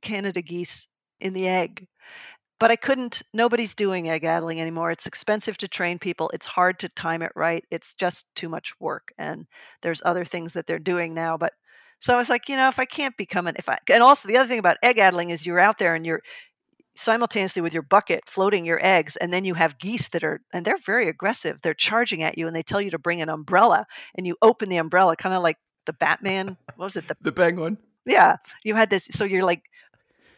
canada geese in the egg but i couldn't nobody's doing egg addling anymore it's expensive to train people it's hard to time it right it's just too much work and there's other things that they're doing now but so I was like, you know, if I can't become an, if I, and also the other thing about egg addling is you're out there and you're simultaneously with your bucket floating your eggs, and then you have geese that are, and they're very aggressive. They're charging at you and they tell you to bring an umbrella, and you open the umbrella, kind of like the Batman, what was it? The, the penguin. Yeah. You had this, so you're like,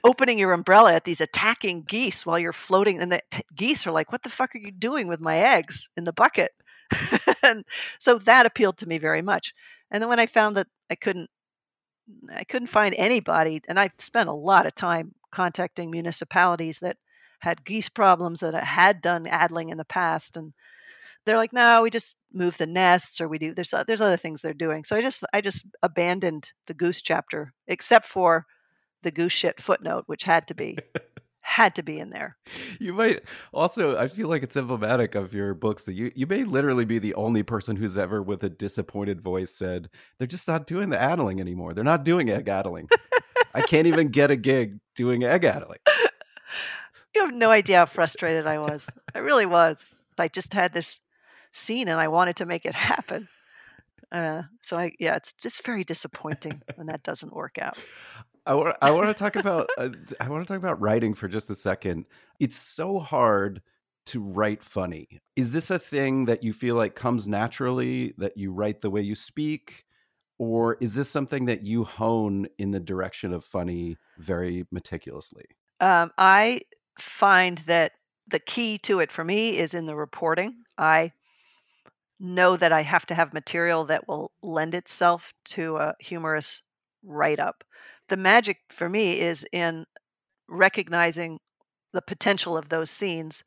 opening your umbrella at these attacking geese while you're floating and the geese are like what the fuck are you doing with my eggs in the bucket and so that appealed to me very much and then when i found that i couldn't I couldn't find anybody, and I spent a lot of time contacting municipalities that had geese problems that had done addling in the past, and they're like, "No, we just move the nests, or we do there's uh, there's other things they're doing." So I just I just abandoned the goose chapter, except for the goose shit footnote, which had to be had to be in there. You might also I feel like it's emblematic of your books that you you may literally be the only person who's ever with a disappointed voice said they're just not doing the addling anymore. They're not doing egg addling. I can't even get a gig doing egg addling. You have no idea how frustrated I was. I really was. I just had this scene and I wanted to make it happen. Uh, so I, yeah, it's just very disappointing when that doesn't work out. I want I want to talk about uh, I want to talk about writing for just a second. It's so hard to write funny. Is this a thing that you feel like comes naturally that you write the way you speak or is this something that you hone in the direction of funny very meticulously? Um, I find that the key to it for me is in the reporting. I know that I have to have material that will lend itself to a humorous write up the magic for me is in recognizing the potential of those scenes.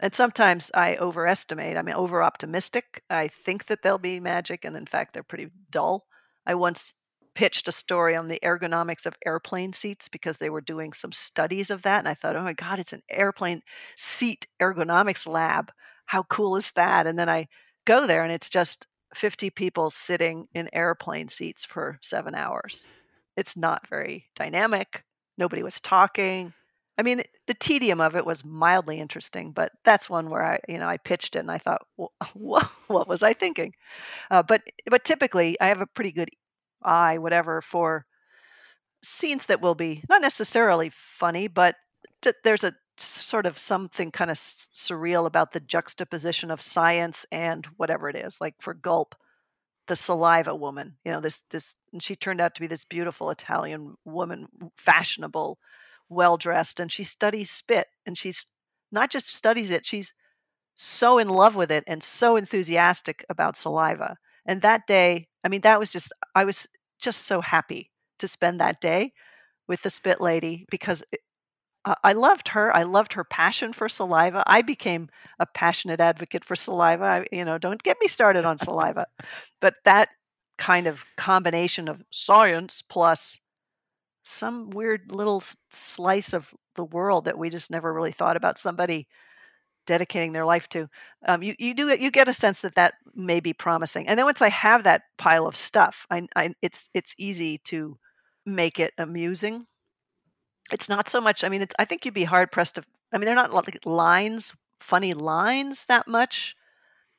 And sometimes I overestimate. i'm over optimistic. I think that they'll be magic, and in fact, they're pretty dull. I once pitched a story on the ergonomics of airplane seats because they were doing some studies of that. And I thought, oh my God, it's an airplane seat ergonomics lab. How cool is that? And then I go there, and it's just 50 people sitting in airplane seats for seven hours. It's not very dynamic. Nobody was talking. I mean, the tedium of it was mildly interesting, but that's one where I, you know, I pitched it and I thought, well, what was I thinking? Uh, but but typically, I have a pretty good eye, whatever, for scenes that will be not necessarily funny, but there's a sort of something kind of surreal about the juxtaposition of science and whatever it is. Like for Gulp, the saliva woman you know this this and she turned out to be this beautiful italian woman fashionable well dressed and she studies spit and she's not just studies it she's so in love with it and so enthusiastic about saliva. And that day i mean that was just i was just so happy to spend that day with the spit lady because I loved her. I loved her passion for saliva. I became a passionate advocate for saliva. I, you know, don't get me started on saliva. But that kind of combination of science plus some weird little slice of the world that we just never really thought about somebody dedicating their life to. Um, you you do you get a sense that that may be promising. And then once I have that pile of stuff, I, I it's it's easy to make it amusing it's not so much. I mean, it's. I think you'd be hard pressed to. I mean, they're not like lines, funny lines that much.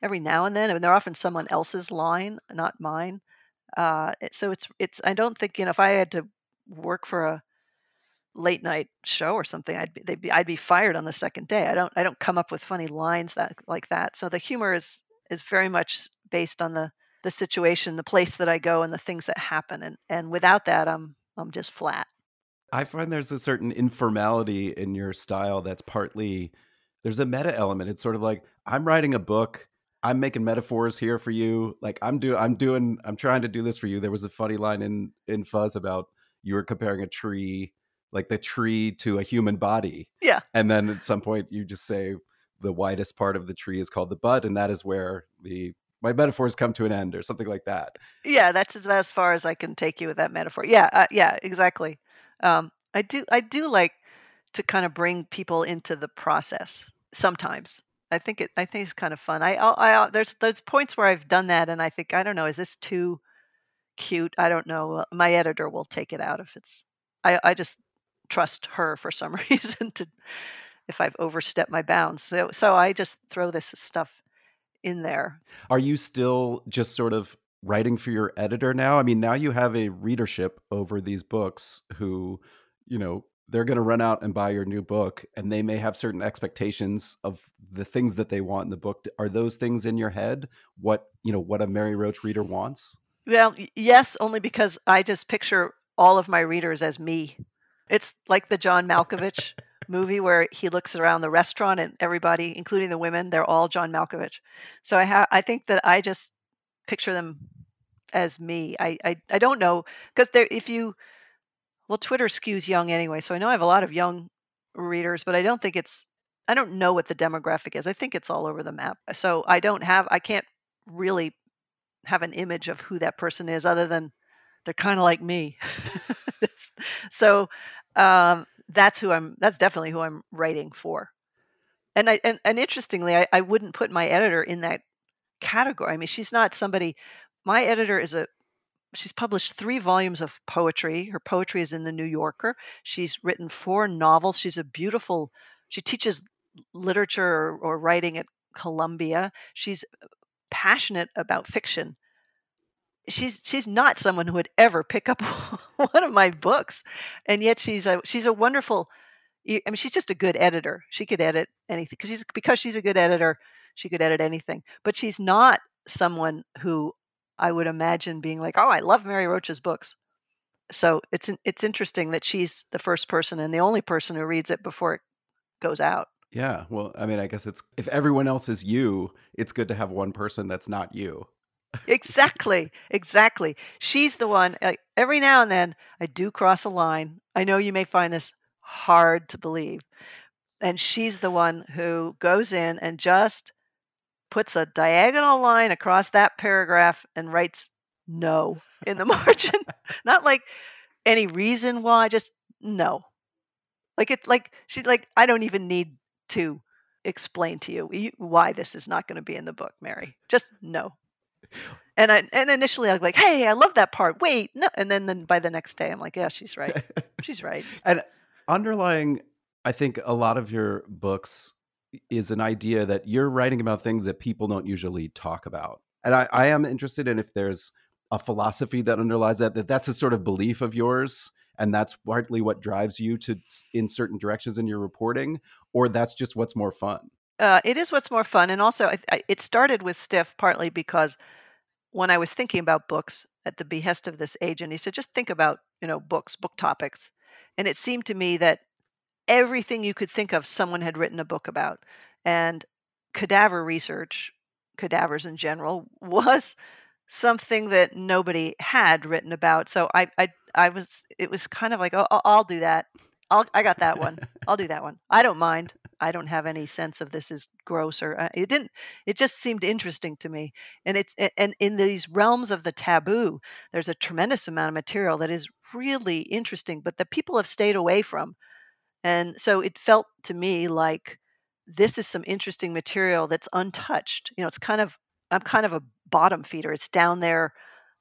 Every now and then, I mean, they're often someone else's line, not mine. Uh, so it's it's. I don't think you know if I had to work for a late night show or something, I'd be, be I'd be fired on the second day. I don't I don't come up with funny lines that like that. So the humor is is very much based on the the situation, the place that I go, and the things that happen. And and without that, I'm I'm just flat. I find there's a certain informality in your style that's partly there's a meta element. It's sort of like I'm writing a book. I'm making metaphors here for you. Like I'm doing I'm doing I'm trying to do this for you. There was a funny line in in Fuzz about you were comparing a tree like the tree to a human body. Yeah. And then at some point you just say the widest part of the tree is called the bud, and that is where the my metaphors come to an end or something like that. Yeah, that's as, as far as I can take you with that metaphor. Yeah, uh, yeah, exactly. Um, I do I do like to kind of bring people into the process sometimes. I think it I think it's kind of fun. I I, I there's there's points where I've done that and I think I don't know, is this too cute? I don't know. My editor will take it out if it's I I just trust her for some reason to if I've overstepped my bounds. So so I just throw this stuff in there. Are you still just sort of writing for your editor now? I mean, now you have a readership over these books who, you know, they're going to run out and buy your new book and they may have certain expectations of the things that they want in the book are those things in your head what you know what a mary roach reader wants well yes only because i just picture all of my readers as me it's like the john malkovich movie where he looks around the restaurant and everybody, including the women, they're all John Malkovich. So I have I think that I just picture them as me. I I, I don't know because if you well Twitter skews young anyway, so I know I have a lot of young readers, but I don't think it's I don't know what the demographic is. I think it's all over the map. So I don't have I can't really have an image of who that person is other than they're kind of like me. so um, that's who I'm that's definitely who I'm writing for. And I and, and interestingly, I, I wouldn't put my editor in that category. I mean, she's not somebody my editor is a she's published three volumes of poetry. Her poetry is in the New Yorker. She's written four novels. She's a beautiful she teaches literature or, or writing at Columbia. She's passionate about fiction she's she's not someone who would ever pick up one of my books and yet she's a she's a wonderful i mean she's just a good editor she could edit anything because she's because she's a good editor she could edit anything but she's not someone who i would imagine being like oh i love mary roach's books so it's it's interesting that she's the first person and the only person who reads it before it goes out yeah well i mean i guess it's if everyone else is you it's good to have one person that's not you exactly, exactly. She's the one. Uh, every now and then, I do cross a line. I know you may find this hard to believe, and she's the one who goes in and just puts a diagonal line across that paragraph and writes no in the margin. Not like any reason why, just no. Like it, like she, like I don't even need to explain to you why this is not going to be in the book, Mary. Just no. And I and initially I'm like, hey, I love that part. Wait, no. And then, then by the next day, I'm like, yeah, she's right. She's right. and underlying, I think a lot of your books is an idea that you're writing about things that people don't usually talk about. And I, I am interested in if there's a philosophy that underlies that, that that's a sort of belief of yours and that's partly what drives you to in certain directions in your reporting or that's just what's more fun uh, it is what's more fun and also I, I, it started with stiff partly because when I was thinking about books at the behest of this agent, he said, just think about, you know, books, book topics. And it seemed to me that everything you could think of, someone had written a book about. And cadaver research, cadavers in general, was something that nobody had written about. So I, I, I was, it was kind of like, oh, I'll do that. I'll, I got that one. I'll do that one. I don't mind. I don't have any sense of this is gross or uh, it didn't. It just seemed interesting to me. And it's and in these realms of the taboo, there's a tremendous amount of material that is really interesting, but that people have stayed away from. And so it felt to me like this is some interesting material that's untouched. You know, it's kind of I'm kind of a bottom feeder. It's down there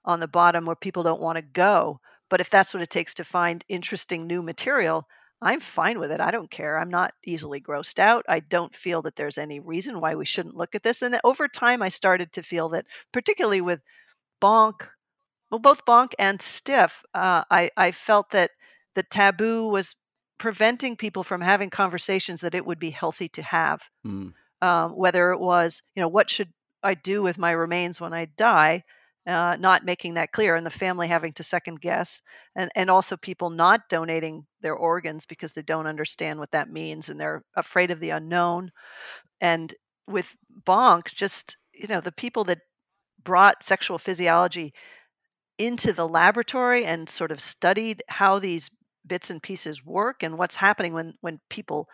on the bottom where people don't want to go. But if that's what it takes to find interesting new material, I'm fine with it. I don't care. I'm not easily grossed out. I don't feel that there's any reason why we shouldn't look at this. And over time, I started to feel that, particularly with Bonk, well, both Bonk and Stiff, uh, I, I felt that the taboo was preventing people from having conversations that it would be healthy to have. Mm. Um, whether it was, you know, what should I do with my remains when I die? uh, not making that clear, and the family having to second guess, and and also people not donating their organs because they don't understand what that means and they're afraid of the unknown. And with Bonk, just you know, the people that brought sexual physiology into the laboratory and sort of studied how these bits and pieces work and what's happening when when people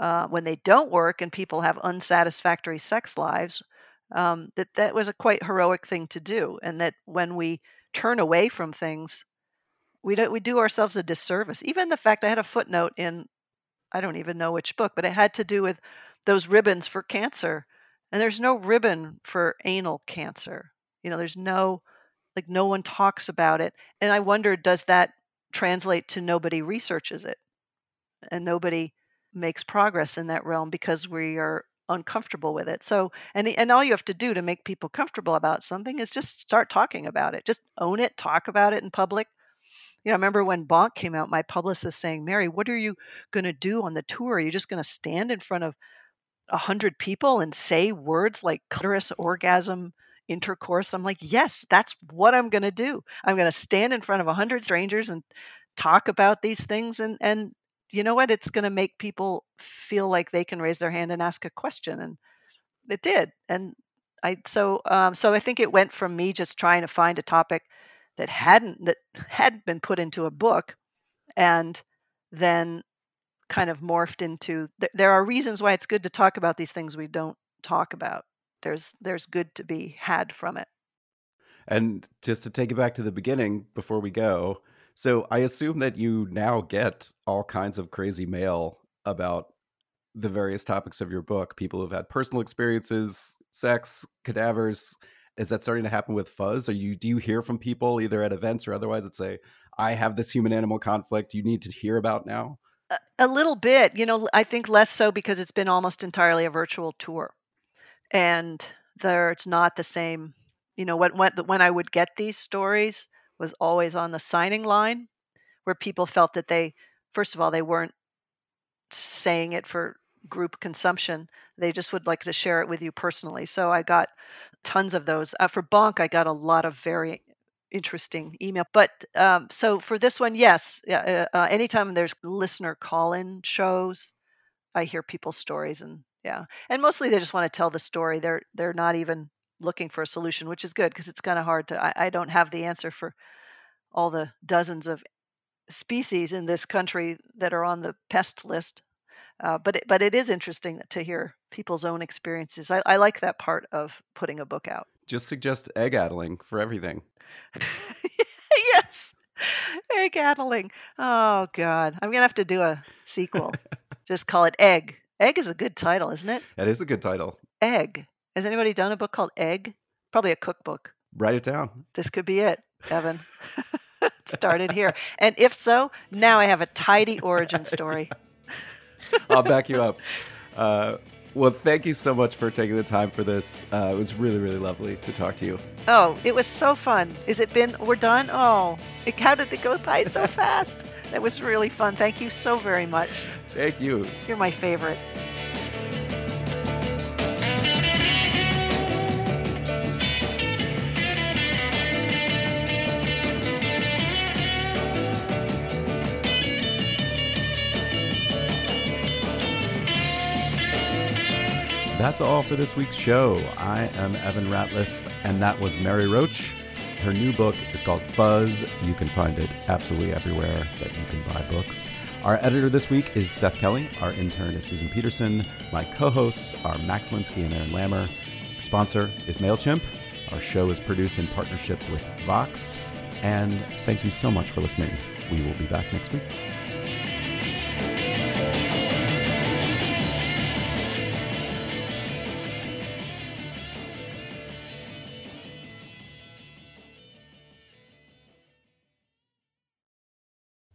uh, when they don't work and people have unsatisfactory sex lives um, that that was a quite heroic thing to do and that when we turn away from things we do, we do ourselves a disservice. Even the fact i had a footnote in i don't even know which book but it had to do with those ribbons for cancer and there's no ribbon for anal cancer. You know there's no like no one talks about it. And i wonder does that translate to nobody researches it and nobody makes progress in that realm because we are uncomfortable with it. So, and and all you have to do to make people comfortable about something is just start talking about it. Just own it, talk about it in public. You know, I remember when Bonk came out, my publicist saying, "Mary, what are you going to do on the tour? Are you just going to stand in front of a hundred people and say words like clitoris, orgasm, intercourse?" I'm like, "Yes, that's what I'm going to do. I'm going to stand in front of a hundred strangers and talk about these things and and you know what? It's going to make people feel like they can raise their hand and ask a question. And it did. And I, so, um, so I think it went from me just trying to find a topic that hadn't, that hadn't been put into a book and then kind of morphed into, th- there are reasons why it's good to talk about these things we don't talk about. There's, there's good to be had from it. And just to take it back to the beginning before we go, so I assume that you now get all kinds of crazy mail about the various topics of your book. People who've had personal experiences, sex, cadavers. Is that starting to happen with Fuzz? Are you do you hear from people either at events or otherwise that say, "I have this human animal conflict you need to hear about now"? A, a little bit, you know. I think less so because it's been almost entirely a virtual tour, and there it's not the same. You know, when when when I would get these stories, was always on the signing line where people felt that they first of all they weren't saying it for group consumption they just would like to share it with you personally so i got tons of those uh, for bonk i got a lot of very interesting email but um, so for this one yes uh, uh, anytime there's listener call-in shows i hear people's stories and yeah and mostly they just want to tell the story they're they're not even looking for a solution, which is good because it's kind of hard to. I, I, don't have the answer for all the dozens of species in this country that are on the pest list. Uh, but it, but it is interesting to hear people's own experiences. I, I like that part of putting a book out. Just suggest egg addling for everything. yes, egg addling. Oh God, I'm gonna have to do a sequel. Just call it Egg. Egg is a good title, isn't it? It is a good title. Egg. Has anybody done a book called Egg? Probably a cookbook. Write it down. This could be it, Evan. Started here. And if so, now I have a tidy origin story. I'll back you up. Uh, well, thank you so much for taking the time for this. Uh, it was really, really lovely to talk to you. Oh, it was so fun. Is it been? We're done. Oh, it, how did it go by so fast? That was really fun. Thank you so very much. Thank you. You're my favorite. That's all for this week's show. I am Evan Ratliff, and that was Mary Roach. Her new book is called Fuzz. You can find it absolutely everywhere that you can buy books. Our editor this week is Seth Kelly. Our intern is Susan Peterson. My co hosts are Max Linsky and Aaron Lammer. Our sponsor is MailChimp. Our show is produced in partnership with Vox. And thank you so much for listening. We will be back next week.